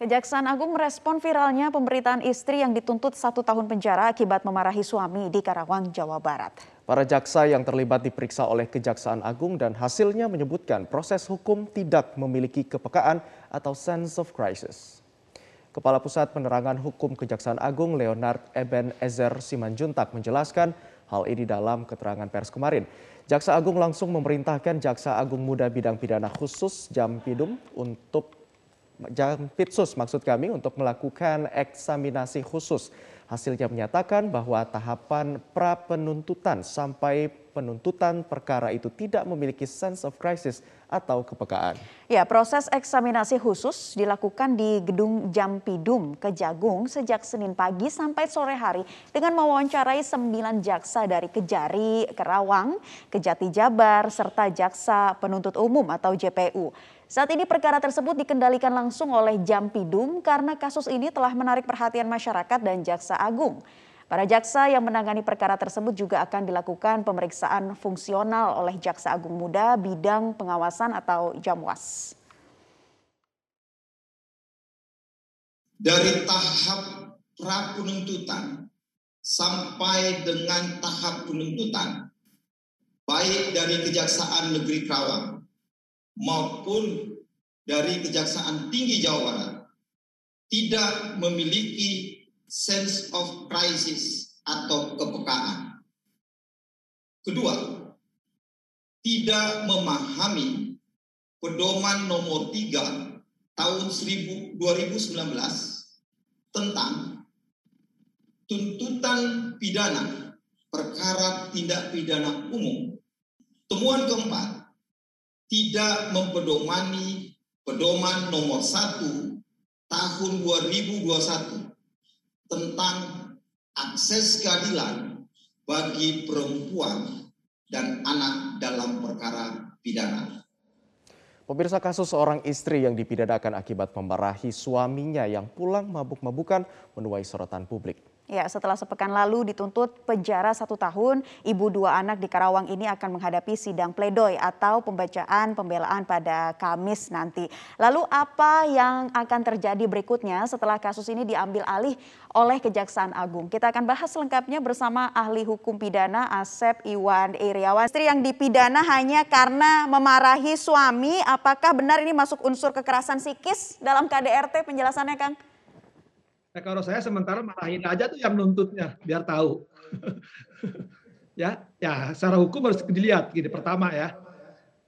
Kejaksaan Agung merespon viralnya pemberitaan istri yang dituntut satu tahun penjara akibat memarahi suami di Karawang, Jawa Barat. Para jaksa yang terlibat diperiksa oleh Kejaksaan Agung dan hasilnya menyebutkan proses hukum tidak memiliki kepekaan atau sense of crisis. Kepala Pusat Penerangan Hukum Kejaksaan Agung Leonard Eben Ezer Simanjuntak menjelaskan hal ini dalam keterangan pers kemarin. Jaksa Agung langsung memerintahkan Jaksa Agung Muda Bidang Pidana Khusus Jampidum untuk Jampitsus maksud kami untuk melakukan eksaminasi khusus. Hasilnya menyatakan bahwa tahapan pra penuntutan sampai penuntutan perkara itu tidak memiliki sense of crisis atau kepekaan. Ya, proses eksaminasi khusus dilakukan di Gedung Jampidum Kejagung sejak Senin pagi sampai sore hari dengan mewawancarai sembilan jaksa dari Kejari, Kerawang, Kejati Jabar, serta jaksa penuntut umum atau JPU. Saat ini perkara tersebut dikendalikan langsung oleh Jampidum karena kasus ini telah menarik perhatian masyarakat dan Jaksa Agung. Para jaksa yang menangani perkara tersebut juga akan dilakukan pemeriksaan fungsional oleh Jaksa Agung Muda bidang pengawasan atau Jamwas. Dari tahap pra penuntutan sampai dengan tahap penuntutan, baik dari Kejaksaan Negeri Kerawang maupun dari Kejaksaan Tinggi Jawa Barat tidak memiliki sense of crisis atau kepekaan. Kedua, tidak memahami pedoman nomor 3 tahun 2019 tentang tuntutan pidana perkara tindak pidana umum. Temuan keempat, tidak mempedomani pedoman nomor 1 tahun 2021 tentang akses keadilan bagi perempuan dan anak dalam perkara pidana. Pemirsa kasus seorang istri yang dipidanakan akibat memarahi suaminya yang pulang mabuk-mabukan menuai sorotan publik. Ya, setelah sepekan lalu dituntut penjara satu tahun, ibu dua anak di Karawang ini akan menghadapi sidang pledoi atau pembacaan pembelaan pada Kamis nanti. Lalu apa yang akan terjadi berikutnya setelah kasus ini diambil alih oleh Kejaksaan Agung? Kita akan bahas lengkapnya bersama ahli hukum pidana Asep Iwan Iriawan. Istri yang dipidana hanya karena memarahi suami, apakah benar ini masuk unsur kekerasan psikis dalam KDRT penjelasannya Kang? Nah, kalau saya sementara marahin aja tuh yang nuntutnya biar tahu. ya, ya secara hukum harus dilihat gini pertama ya.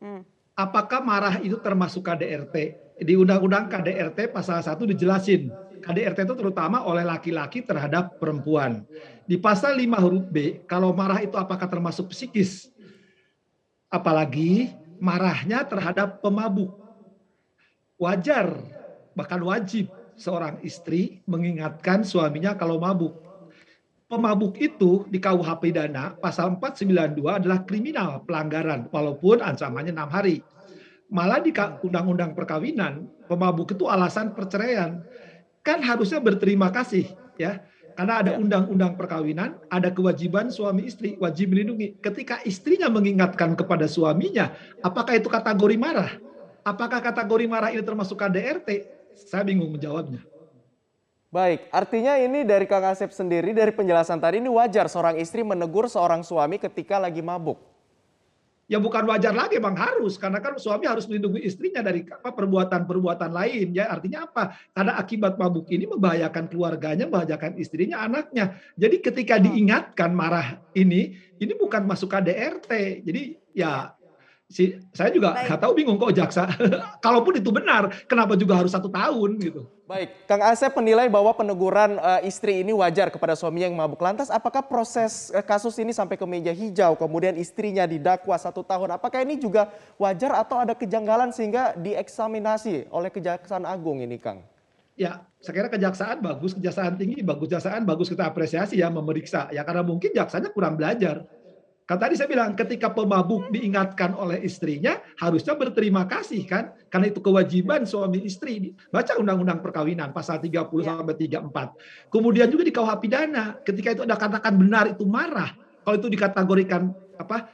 Hmm. Apakah marah itu termasuk KDRT? Di Undang-Undang KDRT pasal 1 dijelasin. KDRT itu terutama oleh laki-laki terhadap perempuan. Di pasal 5 huruf B, kalau marah itu apakah termasuk psikis? Apalagi marahnya terhadap pemabuk. Wajar, bahkan wajib seorang istri mengingatkan suaminya kalau mabuk. Pemabuk itu di KUH pidana pasal 492 adalah kriminal pelanggaran walaupun ancamannya enam hari. Malah di undang-undang perkawinan pemabuk itu alasan perceraian. Kan harusnya berterima kasih ya. Karena ada ya. undang-undang perkawinan, ada kewajiban suami istri wajib melindungi. Ketika istrinya mengingatkan kepada suaminya, apakah itu kategori marah? Apakah kategori marah ini termasuk KDRT? Saya bingung menjawabnya. Baik, artinya ini dari Kang Asep sendiri dari penjelasan tadi ini wajar seorang istri menegur seorang suami ketika lagi mabuk. Ya bukan wajar lagi bang harus karena kan suami harus melindungi istrinya dari apa perbuatan-perbuatan lain ya artinya apa karena akibat mabuk ini membahayakan keluarganya membahayakan istrinya anaknya jadi ketika hmm. diingatkan marah ini ini bukan masuk KDRT jadi ya si saya juga nggak tahu bingung kok jaksa. Kalaupun itu benar, kenapa juga harus satu tahun gitu? Baik, Kang Asep menilai bahwa peneguran uh, istri ini wajar kepada suami yang mabuk. Lantas, apakah proses uh, kasus ini sampai ke meja hijau, kemudian istrinya didakwa satu tahun? Apakah ini juga wajar atau ada kejanggalan sehingga dieksaminasi oleh Kejaksaan Agung ini, Kang? Ya, saya kira kejaksaan bagus, kejaksaan tinggi bagus, kejaksaan bagus kita apresiasi ya memeriksa ya karena mungkin jaksanya kurang belajar Kan tadi saya bilang ketika pemabuk diingatkan oleh istrinya harusnya berterima kasih kan karena itu kewajiban suami istri. Baca undang-undang perkawinan pasal 30 ya. sampai 34. Kemudian juga di KUH pidana ketika itu ada katakan benar itu marah. Kalau itu dikategorikan apa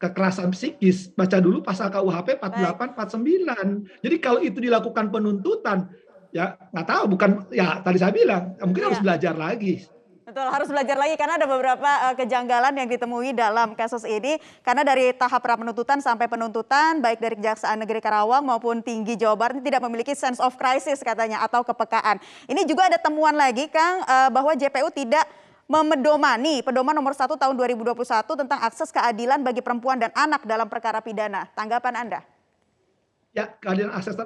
kekerasan psikis, baca dulu pasal KUHP 48 49. Jadi kalau itu dilakukan penuntutan ya nggak tahu bukan ya tadi saya bilang mungkin ya. harus belajar lagi Betul, harus belajar lagi karena ada beberapa uh, kejanggalan yang ditemui dalam kasus ini. Karena dari tahap pra penuntutan sampai penuntutan, baik dari Kejaksaan Negeri Karawang maupun Tinggi Jawa Barat tidak memiliki sense of crisis katanya atau kepekaan. Ini juga ada temuan lagi, Kang, uh, bahwa JPU tidak memedomani pedoman nomor 1 tahun 2021 tentang akses keadilan bagi perempuan dan anak dalam perkara pidana. Tanggapan Anda? Ya keadilan akses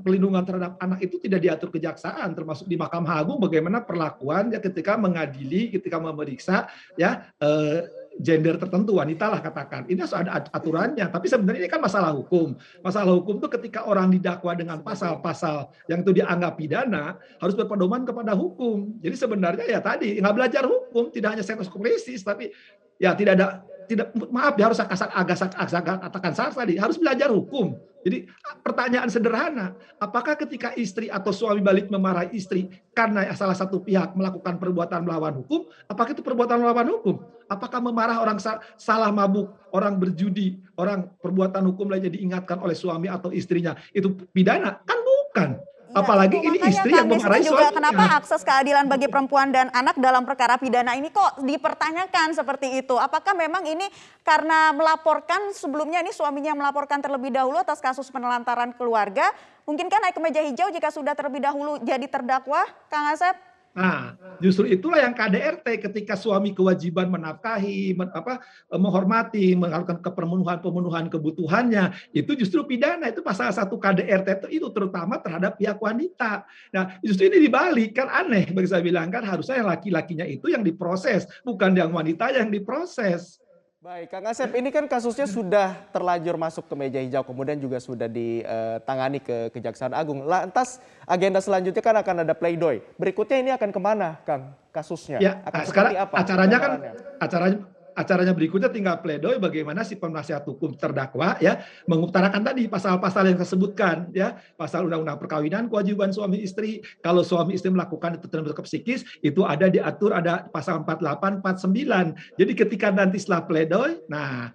perlindungan terhadap anak itu tidak diatur kejaksaan termasuk di Mahkamah Agung bagaimana perlakuan ya ketika mengadili ketika memeriksa ya eh, gender tertentu wanita lah katakan. Ini harus ada aturannya. Tapi sebenarnya ini kan masalah hukum. Masalah hukum itu ketika orang didakwa dengan pasal-pasal yang itu dianggap pidana harus berpedoman kepada hukum. Jadi sebenarnya ya tadi nggak belajar hukum tidak hanya sensus krisis tapi ya tidak ada tidak maaf ya harus agak agak katakan salah tadi harus belajar hukum jadi pertanyaan sederhana, apakah ketika istri atau suami balik memarahi istri karena salah satu pihak melakukan perbuatan melawan hukum, apakah itu perbuatan melawan hukum? Apakah memarah orang salah mabuk, orang berjudi, orang perbuatan hukum lainnya diingatkan oleh suami atau istrinya, itu pidana? Kan bukan. Ya, Apalagi ini istri yang memarahi juga suaminya. Kenapa akses keadilan bagi perempuan dan anak dalam perkara pidana ini kok dipertanyakan seperti itu? Apakah memang ini karena melaporkan sebelumnya ini suaminya melaporkan terlebih dahulu atas kasus penelantaran keluarga? Mungkin kan naik ke meja hijau jika sudah terlebih dahulu jadi terdakwa, Kang Asep? Nah, justru itulah yang KDRT ketika suami kewajiban menafkahi, men, apa, eh, menghormati, melakukan kepemenuhan-pemenuhan kebutuhannya, itu justru pidana. Itu pasal satu KDRT itu, itu terutama terhadap pihak wanita. Nah, justru ini dibalik kan aneh bagi saya bilang kan harusnya laki-lakinya itu yang diproses, bukan yang wanita yang diproses. Baik, Kang Asep, ini kan kasusnya sudah terlanjur masuk ke meja hijau, kemudian juga sudah ditangani ke Kejaksaan Agung. Lantas agenda selanjutnya kan akan ada pleidoy. Berikutnya ini akan ke mana, Kang, kasusnya? Ya, akan sekarang apa? acaranya kan acaranya acaranya berikutnya tinggal pledoi bagaimana si penasihat hukum terdakwa ya mengutarakan tadi pasal-pasal yang disebutkan ya. Pasal undang-undang perkawinan kewajiban suami istri. Kalau suami istri melakukan itu bentuk psikis itu ada diatur ada pasal 48 49 jadi ketika nanti setelah pledoi nah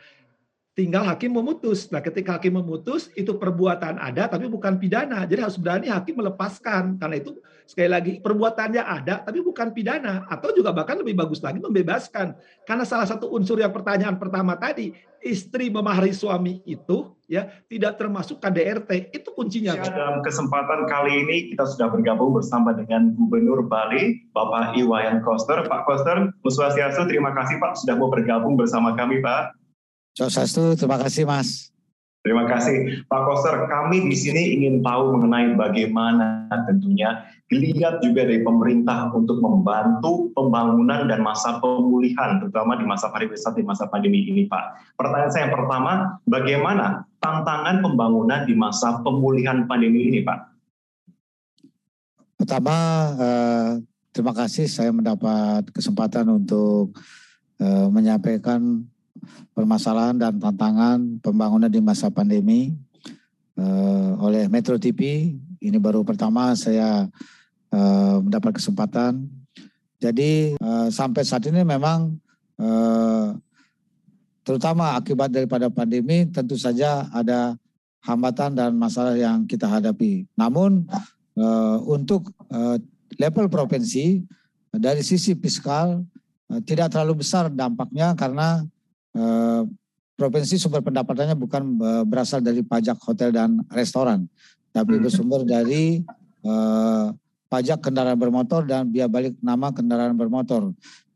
tinggal hakim memutus. Nah, ketika hakim memutus itu perbuatan ada tapi bukan pidana. Jadi harus berani hakim melepaskan. Karena itu sekali lagi perbuatannya ada tapi bukan pidana atau juga bahkan lebih bagus lagi membebaskan. Karena salah satu unsur yang pertanyaan pertama tadi, istri memahari suami itu ya tidak termasuk KDRT. Itu kuncinya. Ya, dalam kesempatan kali ini kita sudah bergabung bersama dengan Gubernur Bali, Bapak Iwayan Koster. Pak Koster, Muswasiastu, terima kasih Pak sudah mau bergabung bersama kami Pak. Swastiastu, terima kasih Mas. Terima kasih Pak Koster. Kami di sini ingin tahu mengenai bagaimana tentunya dilihat juga dari pemerintah untuk membantu pembangunan dan masa pemulihan, terutama di masa pariwisata di masa pandemi ini, Pak. Pertanyaan saya yang pertama, bagaimana tantangan pembangunan di masa pemulihan pandemi ini, Pak? Pertama, eh, terima kasih saya mendapat kesempatan untuk eh, menyampaikan permasalahan dan tantangan pembangunan di masa pandemi uh, oleh Metro TV. Ini baru pertama saya uh, mendapat kesempatan. Jadi uh, sampai saat ini memang uh, terutama akibat daripada pandemi tentu saja ada hambatan dan masalah yang kita hadapi. Namun uh, untuk uh, level provinsi dari sisi fiskal uh, tidak terlalu besar dampaknya karena Eh, provinsi sumber pendapatannya bukan eh, berasal dari pajak hotel dan restoran, tapi hmm. bersumber dari uh, pajak kendaraan bermotor dan biaya balik nama kendaraan bermotor.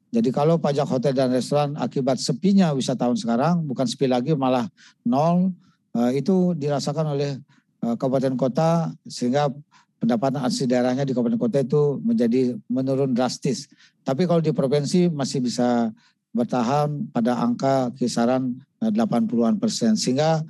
Jadi kalau pajak hotel dan restoran akibat sepinya wisatawan sekarang bukan sepi lagi malah nol, itu dirasakan oleh kabupaten kota sehingga pendapatan asli daerahnya di kabupaten kota itu menjadi menurun drastis. Tapi kalau di provinsi masih bisa bertahan pada angka kisaran 80-an eh, persen. Sehingga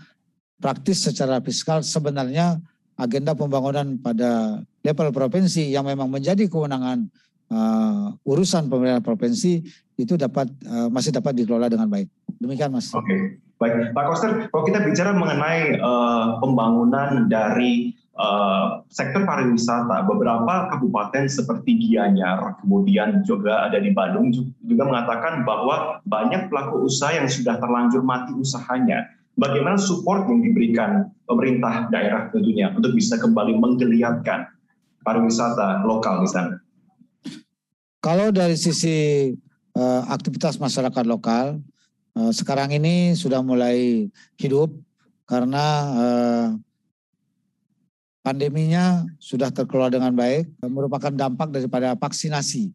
praktis secara fiskal sebenarnya agenda pembangunan pada level provinsi yang memang menjadi kewenangan uh, urusan pemerintahan provinsi itu dapat uh, masih dapat dikelola dengan baik. Demikian Mas. Oke. Okay. Baik, Pak Koster, kalau kita bicara mengenai uh, pembangunan dari uh, sektor pariwisata, beberapa kabupaten seperti Gianyar, kemudian juga ada di Bandung juga mengatakan bahwa banyak pelaku usaha yang sudah terlanjur mati usahanya. Bagaimana support yang diberikan pemerintah daerah tentunya untuk bisa kembali menggeliatkan pariwisata lokal di sana? Kalau dari sisi uh, aktivitas masyarakat lokal, uh, sekarang ini sudah mulai hidup karena uh, pandeminya sudah terkelola dengan baik, merupakan dampak daripada vaksinasi.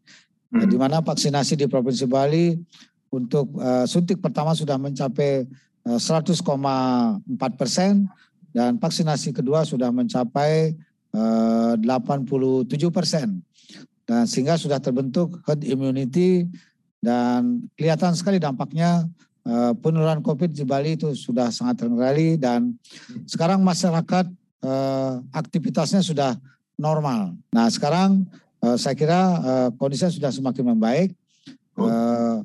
Hmm. Di mana vaksinasi di Provinsi Bali untuk uh, suntik pertama sudah mencapai uh, 100,4 persen dan vaksinasi kedua sudah mencapai uh, 87 persen. Dan sehingga sudah terbentuk herd immunity dan kelihatan sekali dampaknya uh, penurunan COVID di Bali itu sudah sangat terkendali dan sekarang masyarakat uh, aktivitasnya sudah normal. Nah sekarang uh, saya kira uh, kondisinya sudah semakin membaik. Uh,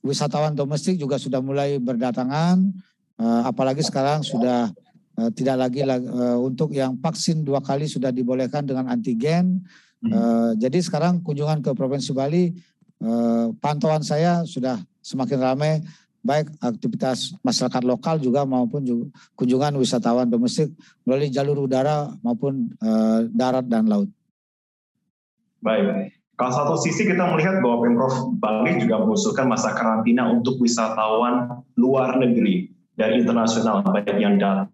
wisatawan domestik juga sudah mulai berdatangan, uh, apalagi sekarang sudah uh, tidak lagi uh, untuk yang vaksin dua kali sudah dibolehkan dengan antigen. Uh, jadi sekarang kunjungan ke Provinsi Bali, uh, pantauan saya sudah semakin ramai, baik aktivitas masyarakat lokal juga maupun juga kunjungan wisatawan domestik melalui jalur udara maupun uh, darat dan laut. Baik, kalau satu sisi kita melihat bahwa Pemprov Bali juga mengusulkan masa karantina untuk wisatawan luar negeri dari internasional baik yang datang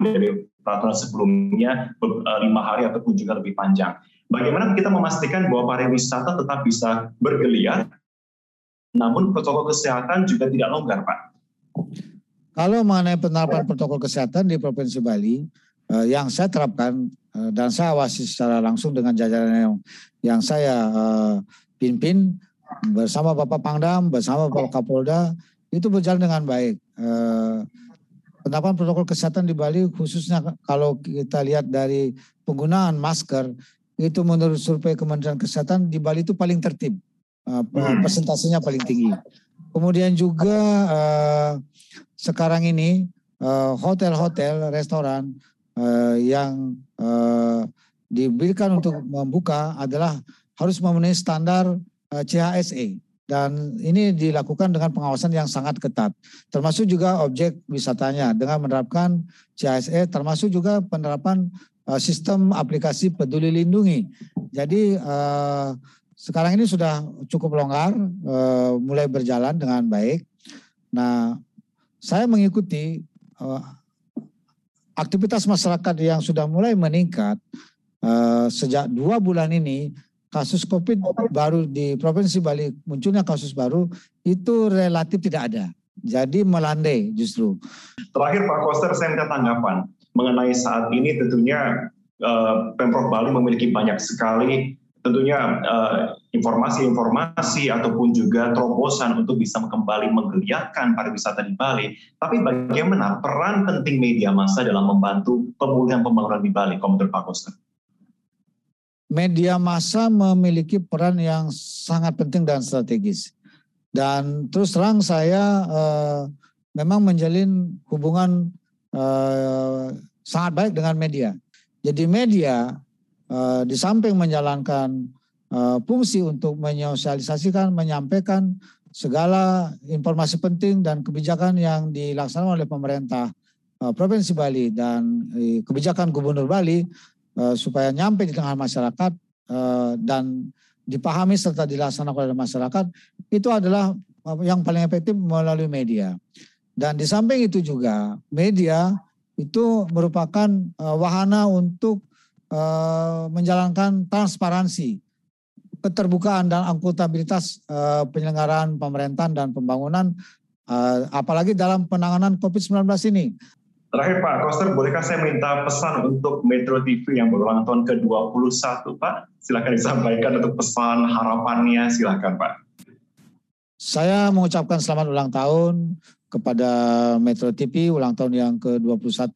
dari peraturan sebelumnya eh, lima hari ataupun juga lebih panjang. Bagaimana kita memastikan bahwa pariwisata tetap bisa bergeliat, namun protokol kesehatan juga tidak longgar, Pak? Kalau mengenai penerapan protokol kesehatan di Provinsi Bali, eh, yang saya terapkan Eh, dan saya awasi secara langsung dengan jajaran yang yang saya uh, pimpin bersama Bapak Pangdam, bersama Bapak Kapolda itu berjalan dengan baik. Uh, penerapan protokol kesehatan di Bali khususnya kalau kita lihat dari penggunaan masker itu menurut survei Kementerian Kesehatan di Bali itu paling tertib, uh, persentasenya paling tinggi. Kemudian juga uh, sekarang ini hotel-hotel, uh, restoran uh, yang uh, diberikan untuk membuka adalah harus memenuhi standar uh, eh, CHSE dan ini dilakukan dengan pengawasan yang sangat ketat. Termasuk juga objek wisatanya dengan menerapkan CHSE termasuk juga penerapan uh, sistem aplikasi peduli lindungi. Jadi uh, sekarang ini sudah cukup longgar uh, mulai berjalan dengan baik nah saya mengikuti uh, aktivitas masyarakat yang sudah mulai meningkat uh, sejak dua bulan ini kasus COVID baru di Provinsi Bali munculnya kasus baru itu relatif tidak ada. Jadi melandai justru. Terakhir Pak Koster saya minta tanggapan mengenai saat ini tentunya Pemprov Bali memiliki banyak sekali tentunya informasi-informasi ataupun juga terobosan untuk bisa kembali menggeliatkan pariwisata di Bali. Tapi bagaimana peran penting media massa dalam membantu pemulihan pembangunan di Bali, Komentar Pak Koster? Media massa memiliki peran yang sangat penting dan strategis. Dan terus terang saya uh, memang menjalin hubungan uh, sangat baik dengan media. Jadi media Eh, di samping menjalankan uh, fungsi untuk menyosialisasikan, menyampaikan segala informasi penting dan kebijakan yang dilaksanakan oleh pemerintah uh, Provinsi Bali dan uh, kebijakan Gubernur Bali supaya nyampe di tengah masyarakat dan dipahami serta dilaksanakan oleh masyarakat itu adalah yang paling efektif melalui media. Dan di samping itu juga media itu merupakan wahana untuk Eh, menjalankan transparansi, keterbukaan dan akuntabilitas uh, penyelenggaraan pemerintahan dan pembangunan, uh, apalagi dalam penanganan COVID-19 ini. Terakhir Pak Koster, bolehkah saya minta pesan untuk Metro TV yang berulang tahun ke-21 Pak? Silakan disampaikan untuk pesan harapannya, silakan Pak. Saya mengucapkan selamat ulang tahun kepada Metro TV ulang tahun yang ke-21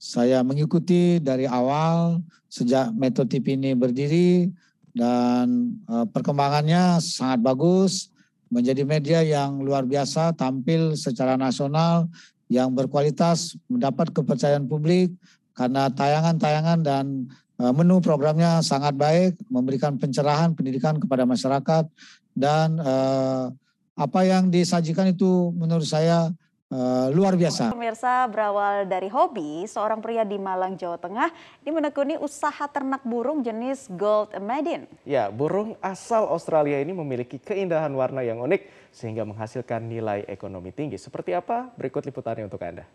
saya mengikuti dari awal sejak Metro TV ini berdiri dan uh, perkembangannya sangat bagus, menjadi media yang luar biasa, tampil secara nasional, yang berkualitas, mendapat kepercayaan publik karena tayangan-tayangan dan uh, menu programnya sangat baik, memberikan pencerahan pendidikan kepada masyarakat. Dan uh, apa yang disajikan itu menurut saya uh, luar biasa. Pemirsa berawal dari hobi, seorang pria di Malang, Jawa Tengah ini menekuni usaha ternak burung jenis Gold Medin. Ya, burung asal Australia ini memiliki keindahan warna yang unik sehingga menghasilkan nilai ekonomi tinggi. Seperti apa? Berikut liputannya untuk Anda.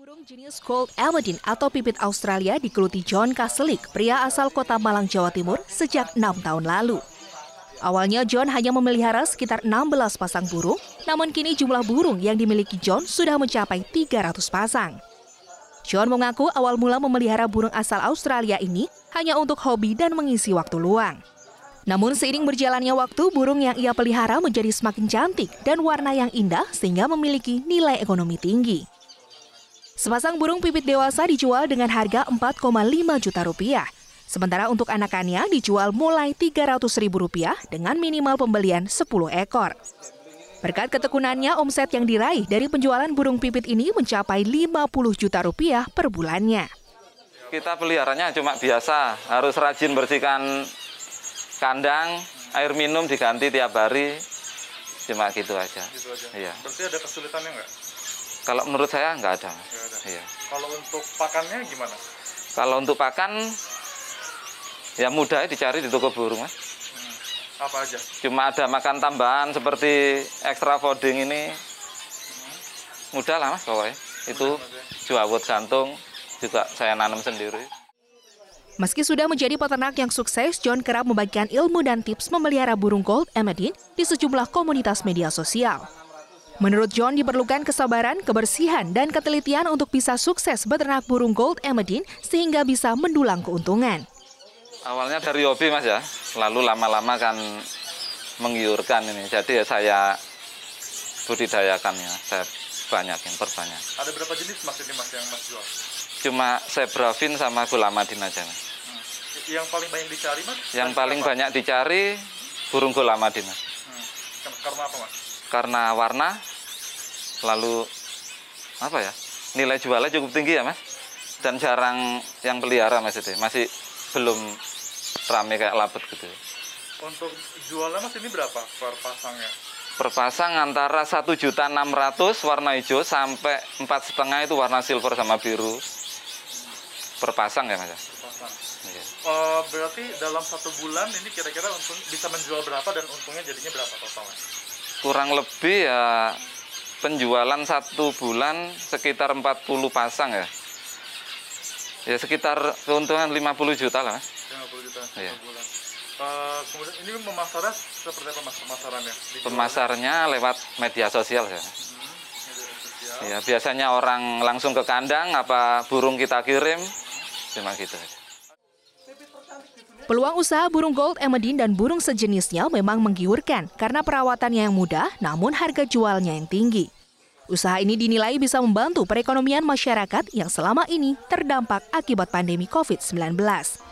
burung jenis Gold Aberdeen atau pipit Australia dikeluti John Kaselik, pria asal kota Malang, Jawa Timur sejak enam tahun lalu. Awalnya John hanya memelihara sekitar 16 pasang burung, namun kini jumlah burung yang dimiliki John sudah mencapai 300 pasang. John mengaku awal mula memelihara burung asal Australia ini hanya untuk hobi dan mengisi waktu luang. Namun seiring berjalannya waktu, burung yang ia pelihara menjadi semakin cantik dan warna yang indah sehingga memiliki nilai ekonomi tinggi. Sepasang burung pipit dewasa dijual dengan harga 4,5 juta rupiah. Sementara untuk anakannya dijual mulai 300 ribu rupiah dengan minimal pembelian 10 ekor. Berkat ketekunannya, omset yang diraih dari penjualan burung pipit ini mencapai 50 juta rupiah per bulannya. Kita peliharanya cuma biasa, harus rajin bersihkan kandang, air minum diganti tiap hari, cuma gitu aja. Gitu aja. Iya. Berarti ada kesulitannya nggak? Kalau menurut saya nggak ada. Nggak ada. Iya. Kalau untuk pakannya gimana? Kalau untuk pakan, ya mudah dicari di toko burung mas. Hmm. Apa aja? Cuma ada makan tambahan seperti extra fooding ini, mudah lah mas pokoknya. Itu juawut gantung juga saya nanam sendiri. Meski sudah menjadi peternak yang sukses, John kerap membagikan ilmu dan tips memelihara burung gold Emedin di sejumlah komunitas media sosial. Menurut John diperlukan kesabaran, kebersihan, dan ketelitian untuk bisa sukses beternak burung gold Emedin sehingga bisa mendulang keuntungan. Awalnya dari hobi mas ya, lalu lama-lama kan menggiurkan ini. Jadi ya saya budidayakan ya, saya banyakin, perbanyak. Ada berapa jenis mas ini mas yang mas jual? Cuma zebrafin sama gulamadin aja mas. Hmm. Yang paling banyak dicari mas? Yang paling apa? banyak dicari burung gulamadin mas. Hmm. Karena apa mas? Karena warna, lalu apa ya, nilai jualnya cukup tinggi ya mas. Dan jarang yang pelihara mas itu, masih belum rame kayak labet gitu. Untuk jualnya mas ini berapa per pasangnya? Per pasang antara satu juta enam ratus warna hijau sampai empat setengah itu warna silver sama biru per pasang ya mas. Per pasang. Iya. Eh, berarti dalam satu bulan ini kira-kira untung bisa menjual berapa dan untungnya jadinya berapa totalnya? Kurang lebih ya penjualan satu bulan sekitar 40 pasang ya. Ya sekitar keuntungan 50 juta lah mas. 50 juta Iya. per bulan. Eh, kemudian ini memasarnya seperti apa mas pemasarannya? Pemasarnya lewat media sosial ya. Hmm, media sosial. Ya biasanya orang langsung ke kandang apa burung kita kirim cuma gitu aja. Peluang usaha burung gold Emedin dan burung sejenisnya memang menggiurkan karena perawatannya yang mudah namun harga jualnya yang tinggi. Usaha ini dinilai bisa membantu perekonomian masyarakat yang selama ini terdampak akibat pandemi COVID-19.